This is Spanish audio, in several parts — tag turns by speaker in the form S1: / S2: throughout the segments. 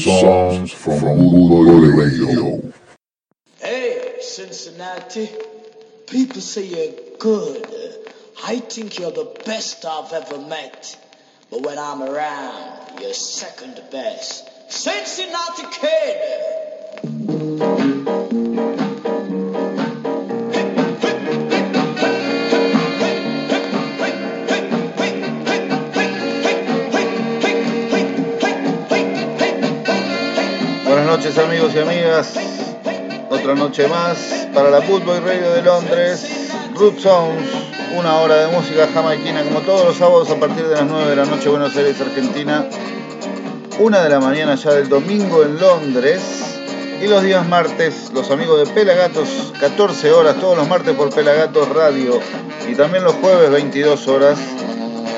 S1: Songs from Bootboy Radio.
S2: Hey, Cincinnati. People say you're good. I think you're the best I've ever met. But when I'm around, you're second best. Cincinnati Kid!
S3: Amigos y amigas. Otra noche más para la Football Radio de Londres. Root Sounds, una hora de música jamaiquina como todos los sábados a partir de las 9 de la noche Buenos Aires, Argentina. Una de la mañana ya del domingo en Londres. Y los días martes, los amigos de Pelagatos, 14 horas, todos los martes por Pelagatos Radio. Y también los jueves, 22 horas,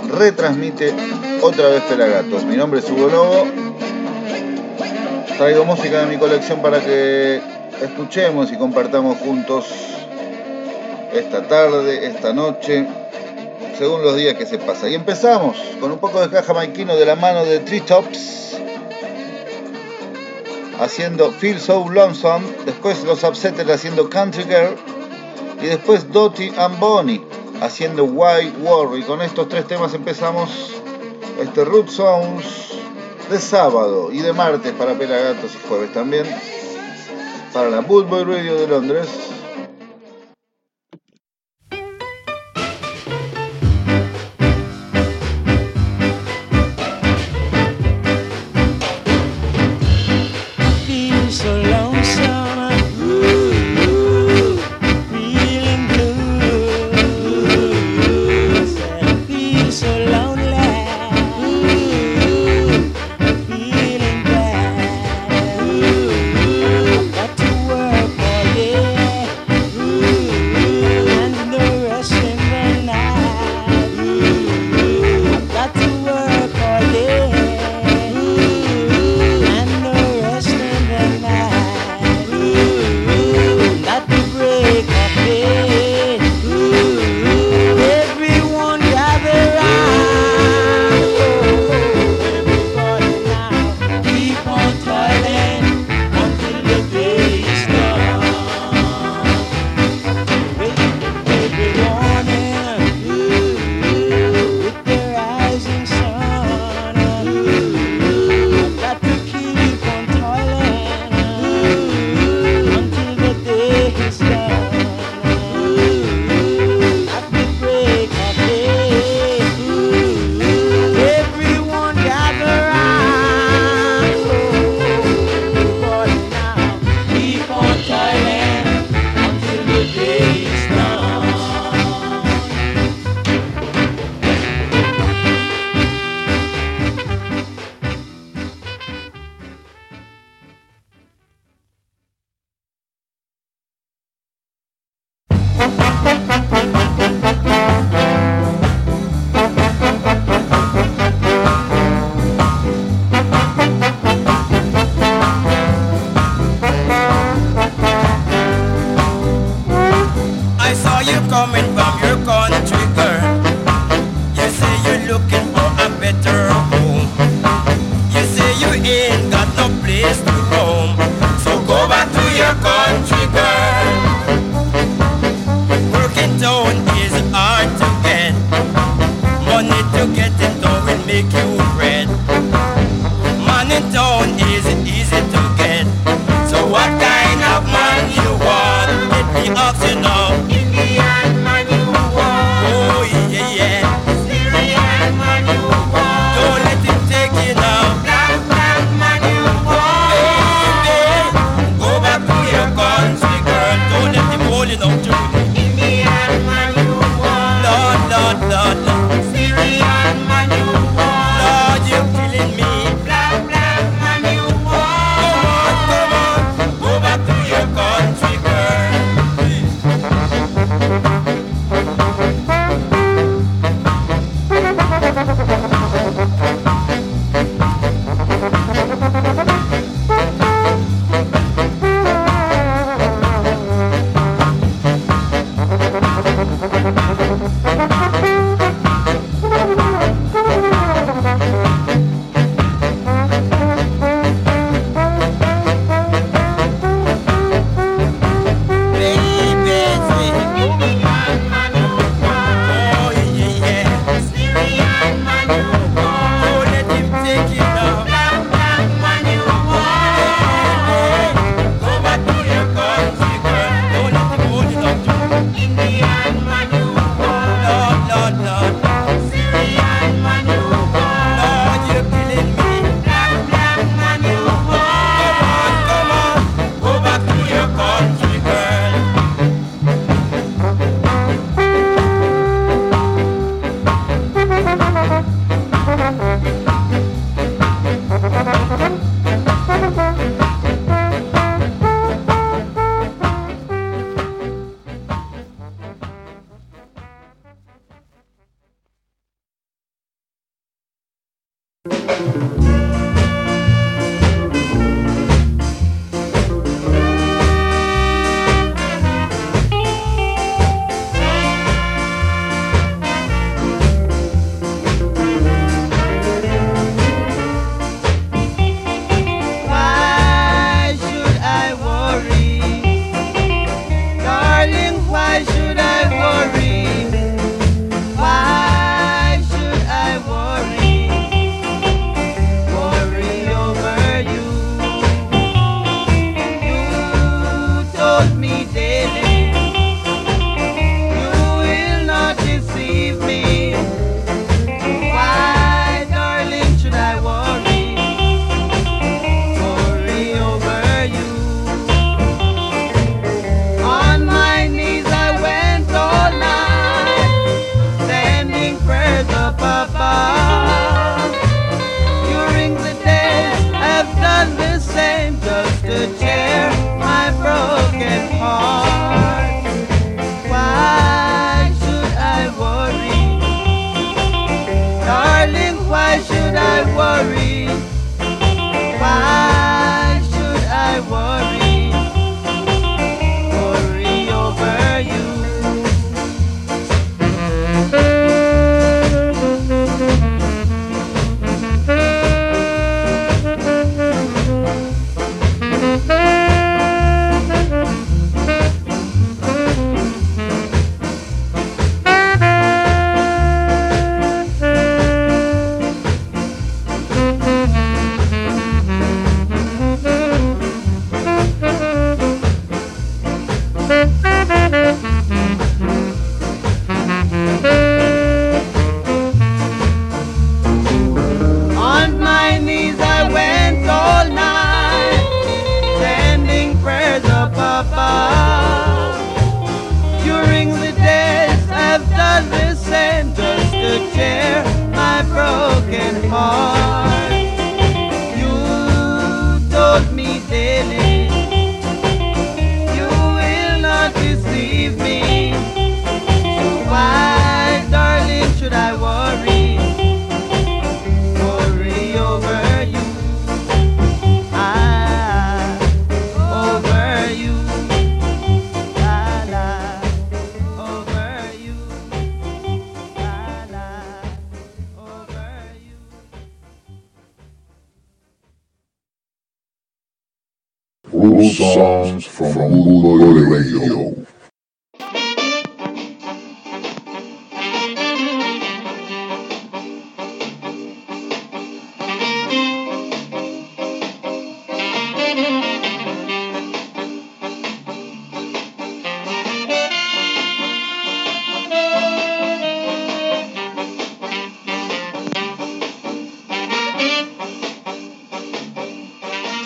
S3: retransmite otra vez Pelagatos. Mi nombre es Hugo Lobo Traigo música de mi colección para que escuchemos y compartamos juntos esta tarde, esta noche, según los días que se pasa. Y empezamos con un poco de caja maiquino de la mano de Tree Tops, haciendo Feel So Lonesome, después los Upsetters haciendo Country Girl, y después Dottie and Bonnie haciendo War. Y con estos tres temas empezamos este Root Sounds de sábado y de martes para Pelagatos y jueves también para la Bootboy Radio de Londres.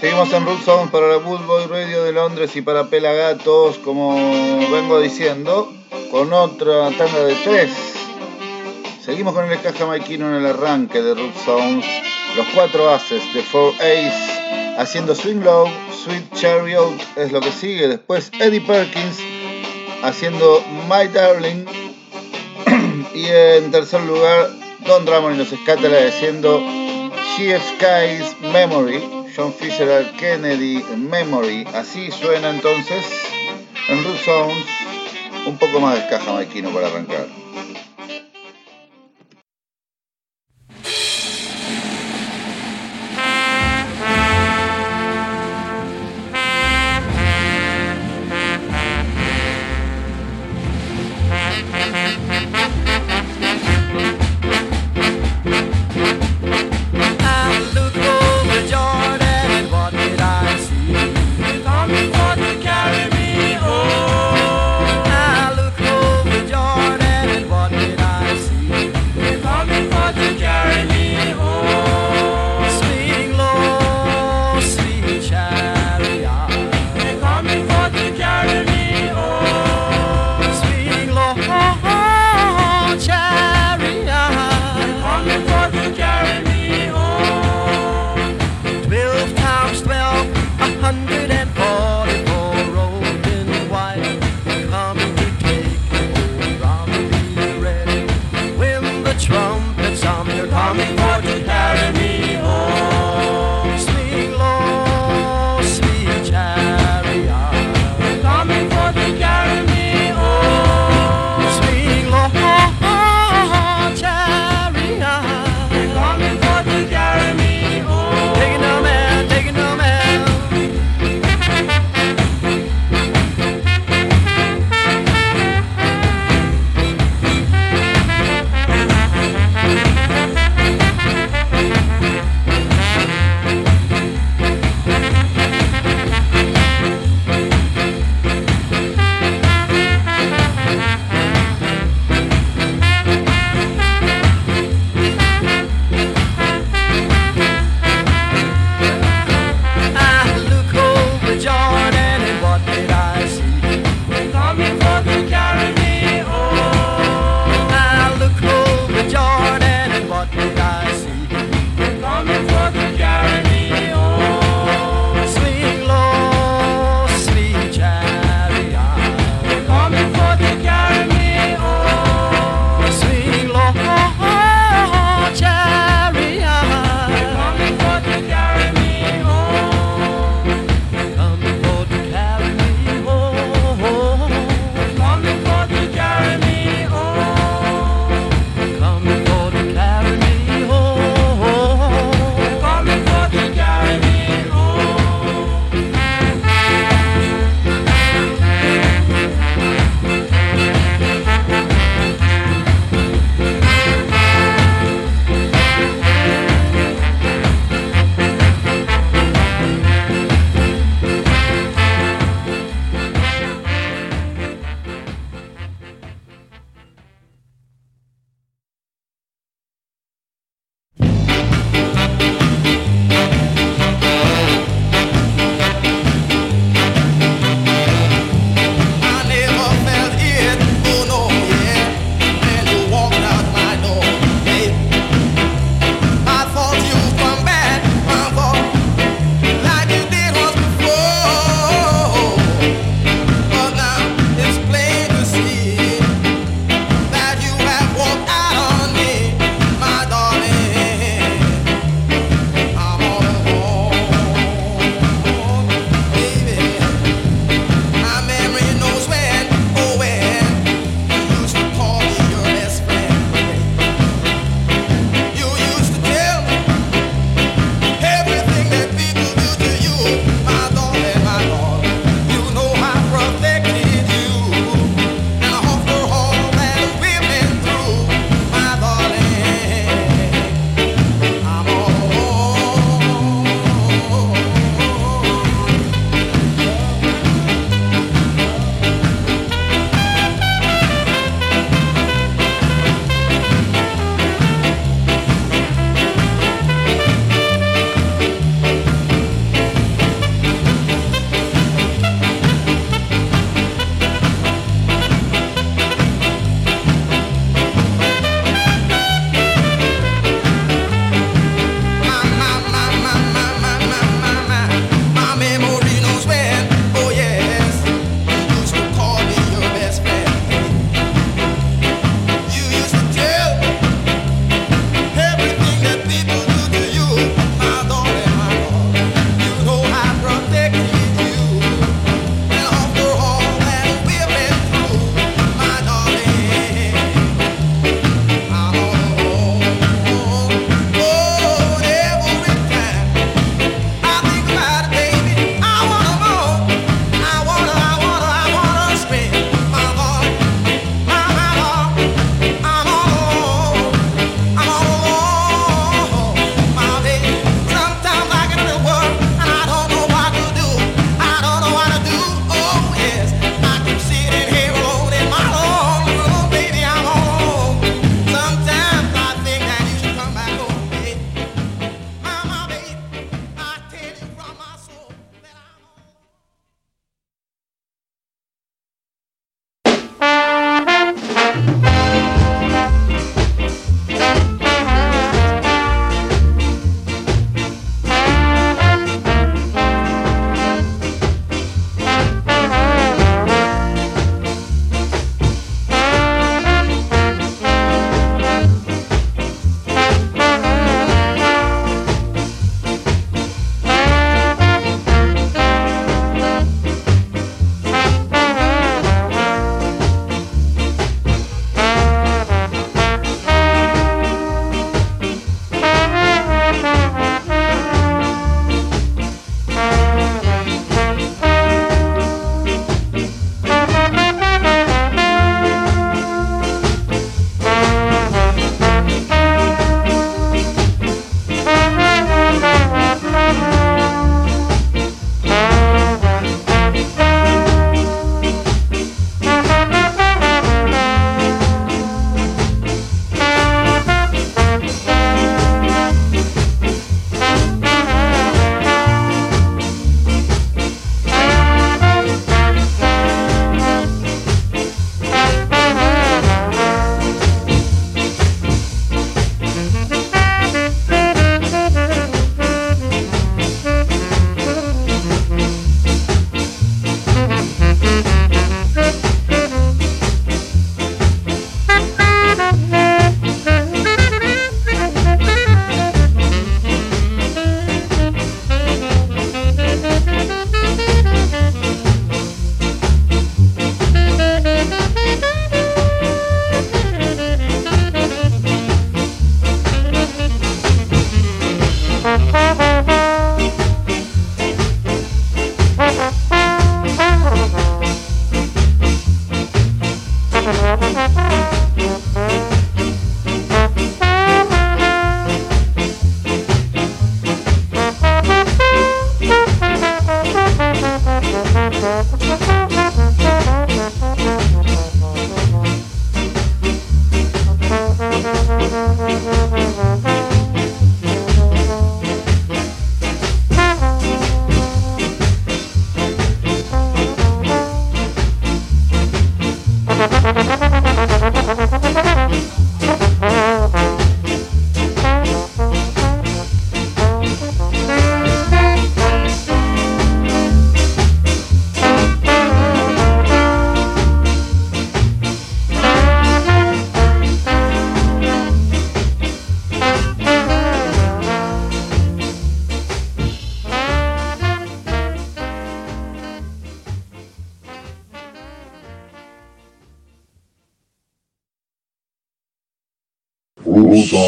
S4: Seguimos en Root Sound para la Good Boy Radio de Londres y para Pelagatos, como vengo diciendo, con otra tanda de tres. Seguimos con el caja maiquino en el arranque de Root Sounds, los cuatro haces de Four Ace haciendo Swing Low, Sweet Chariot es lo que sigue. Después Eddie Perkins haciendo My Darling. y en tercer lugar, Don Drummond y los Scatterers haciendo She Skies Memory. John Fisher Kennedy Memory. Así suena entonces en Root Sounds un poco más de caja maquino para arrancar.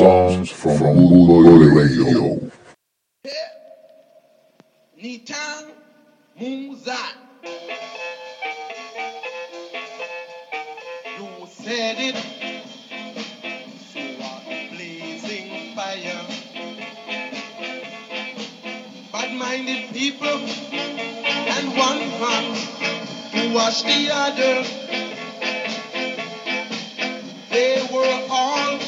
S1: Songs from Boy Radio.
S5: Nitan Muzat. You said it. So blazing fire. Bad-minded people and one hand to wash the other. They were all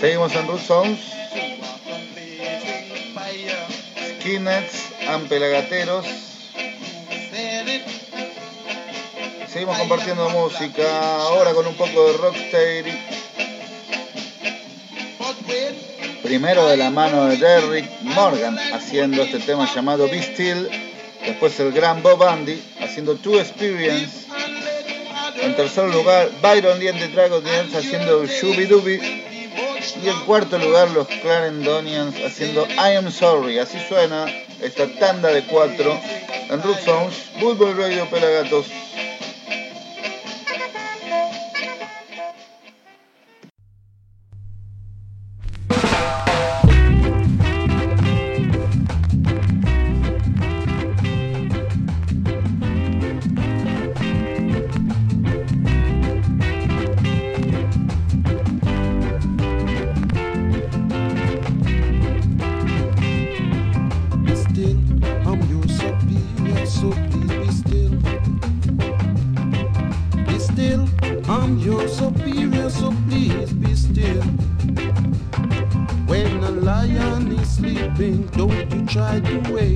S4: Seguimos en Root Sounds. Skinheads, Ampelagateros. Seguimos compartiendo música. Ahora con un poco de Rocksteady. Primero de la mano de Derrick Morgan haciendo este tema llamado Be Still. Después el gran Bob Andy haciendo Two Experience. En tercer lugar, Byron Lee and the Dragonets haciendo Shooby Dooby. Y en cuarto lugar, los Clarendonians haciendo I Am Sorry. Así suena esta tanda de cuatro en Root Sounds, Football Radio Pelagatos.
S6: Don't you try to wake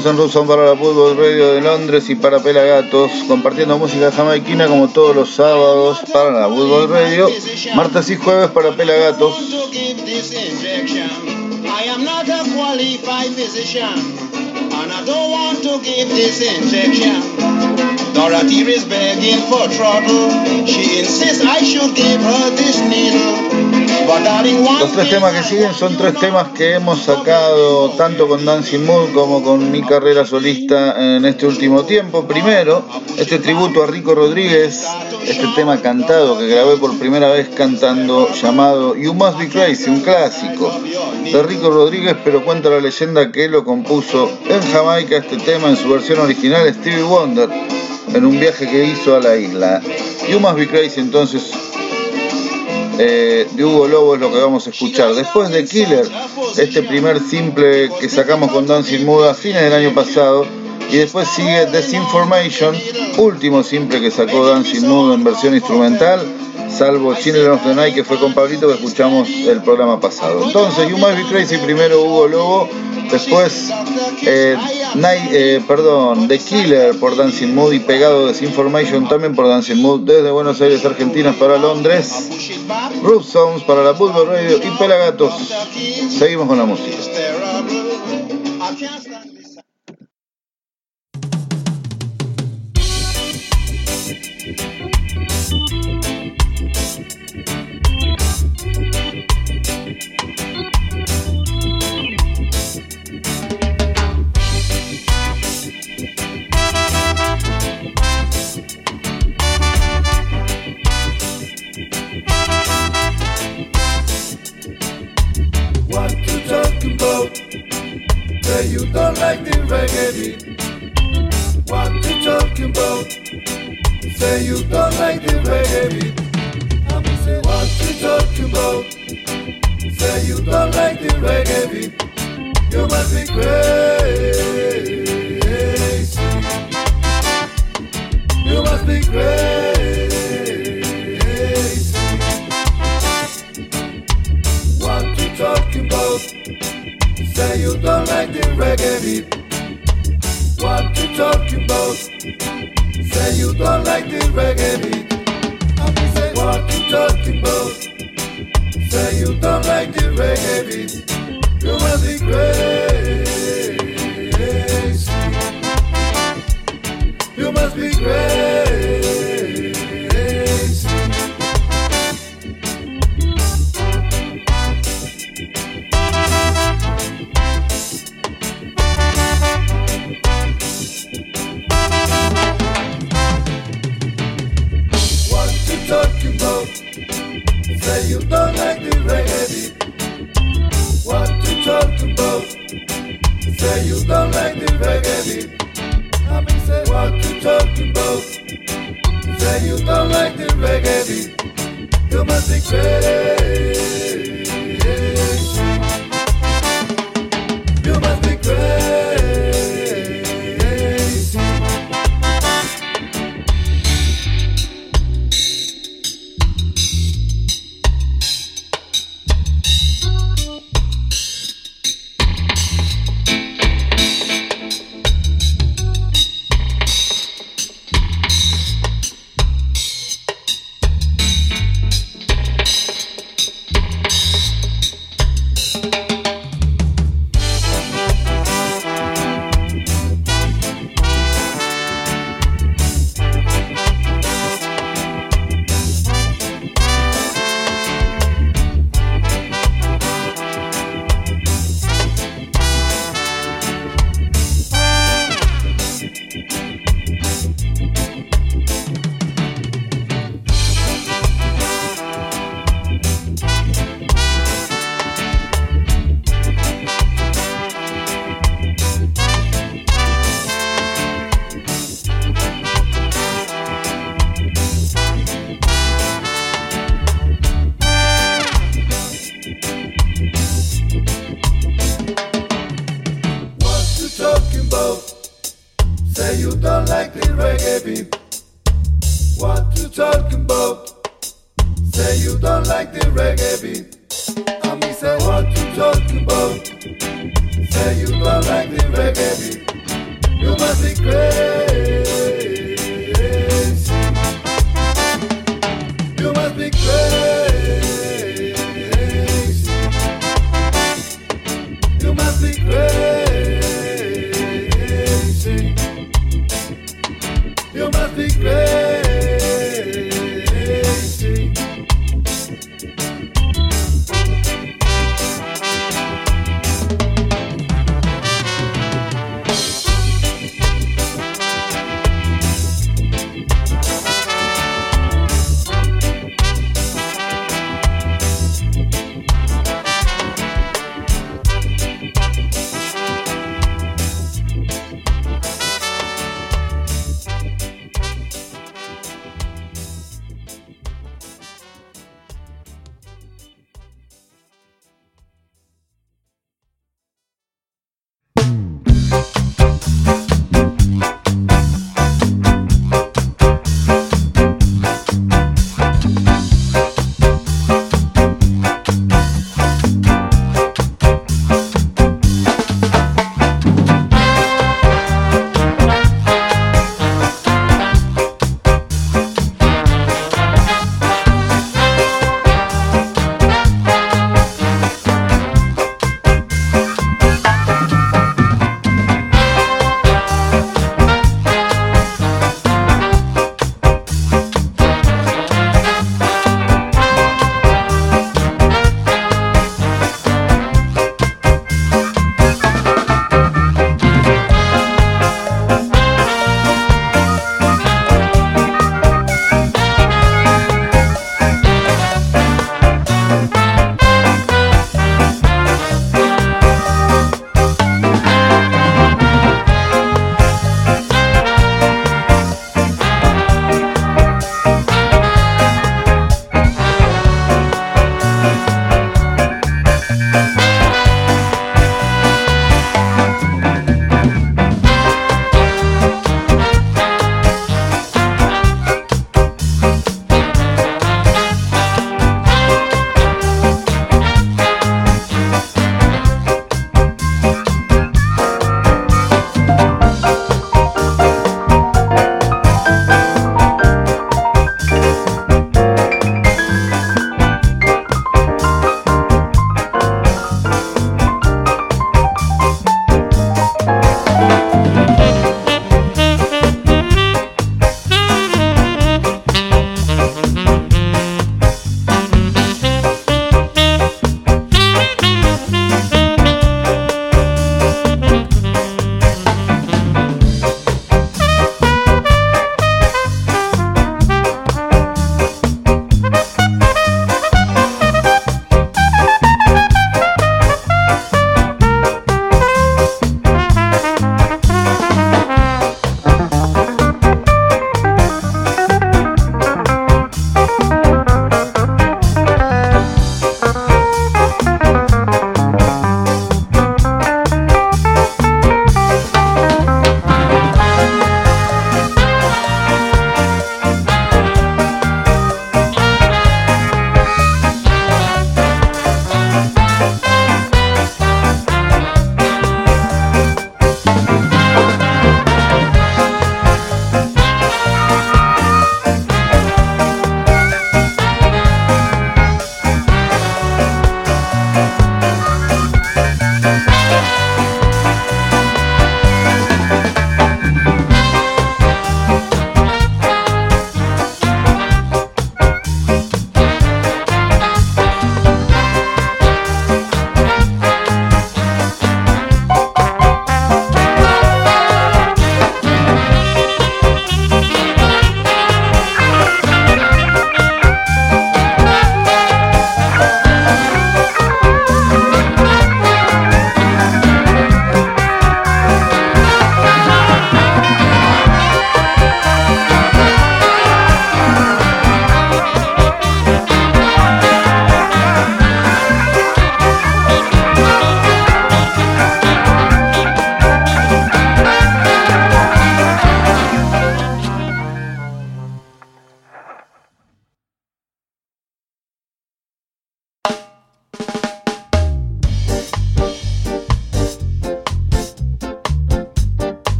S4: Seguimos en Ruson para la Fútbol Radio de Londres y para Pelagatos, compartiendo música jamaiquina como todos los sábados para la Fútbol Radio, martes y jueves para Pelagatos.
S7: Dorothy is begging for trouble. She insists I should give her this needle.
S4: Los tres temas que siguen son tres temas que hemos sacado tanto con Dancing Mood como con mi carrera solista en este último tiempo. Primero, este tributo a Rico Rodríguez, este tema cantado que grabé por primera vez cantando llamado You Must Be Crazy, un clásico de Rico Rodríguez, pero cuenta la leyenda que lo compuso en Jamaica este tema en su versión original Stevie Wonder en un viaje que hizo a la isla. You Must Be Crazy entonces eh, de Hugo Lobo es lo que vamos a escuchar. Después de Killer, este primer simple que sacamos con Dancing Mood a fines del año pasado. Y después sigue Desinformation, último simple que sacó Dancing Mood en versión instrumental, salvo Children of the Night que fue con Pablito que escuchamos el programa pasado. Entonces, You Must Be Crazy, primero Hugo Lobo, después eh, eh, perdón, The Killer por Dancing Mood y pegado Desinformation también por Dancing Mood desde Buenos Aires, Argentina para Londres. Roof Sounds para la Bulbo Radio y Pelagatos. Seguimos con la música.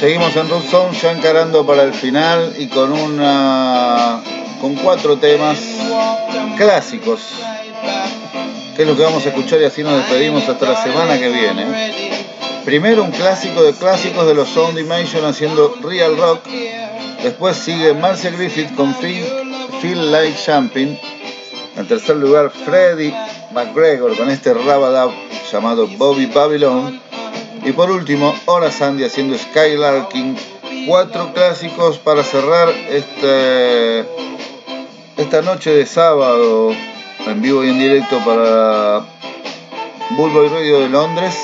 S4: Seguimos en Root Sound ya encarando para el final y con una con cuatro temas clásicos, que es lo que vamos a escuchar y así nos despedimos hasta la semana que viene. Primero un clásico de clásicos de los Sound Dimension haciendo Real Rock. Después sigue Marcia Griffith con Feel, Feel Like Jumping. En tercer lugar Freddie McGregor con este rabadab llamado Bobby Babylon. Y por último, Ora Sandy haciendo Skylarking. Cuatro clásicos para cerrar este, esta noche de sábado en vivo y en directo para Bullboy Radio de Londres.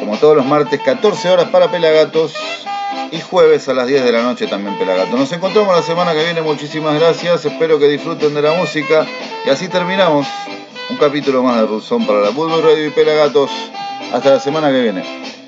S4: Como todos los martes, 14 horas para Pelagatos. Y jueves a las 10 de la noche también Pelagatos. Nos encontramos la semana que viene. Muchísimas gracias. Espero que disfruten de la música. Y así terminamos un capítulo más de Ruzón para la Bullboy Radio y Pelagatos. Hasta la semana que viene.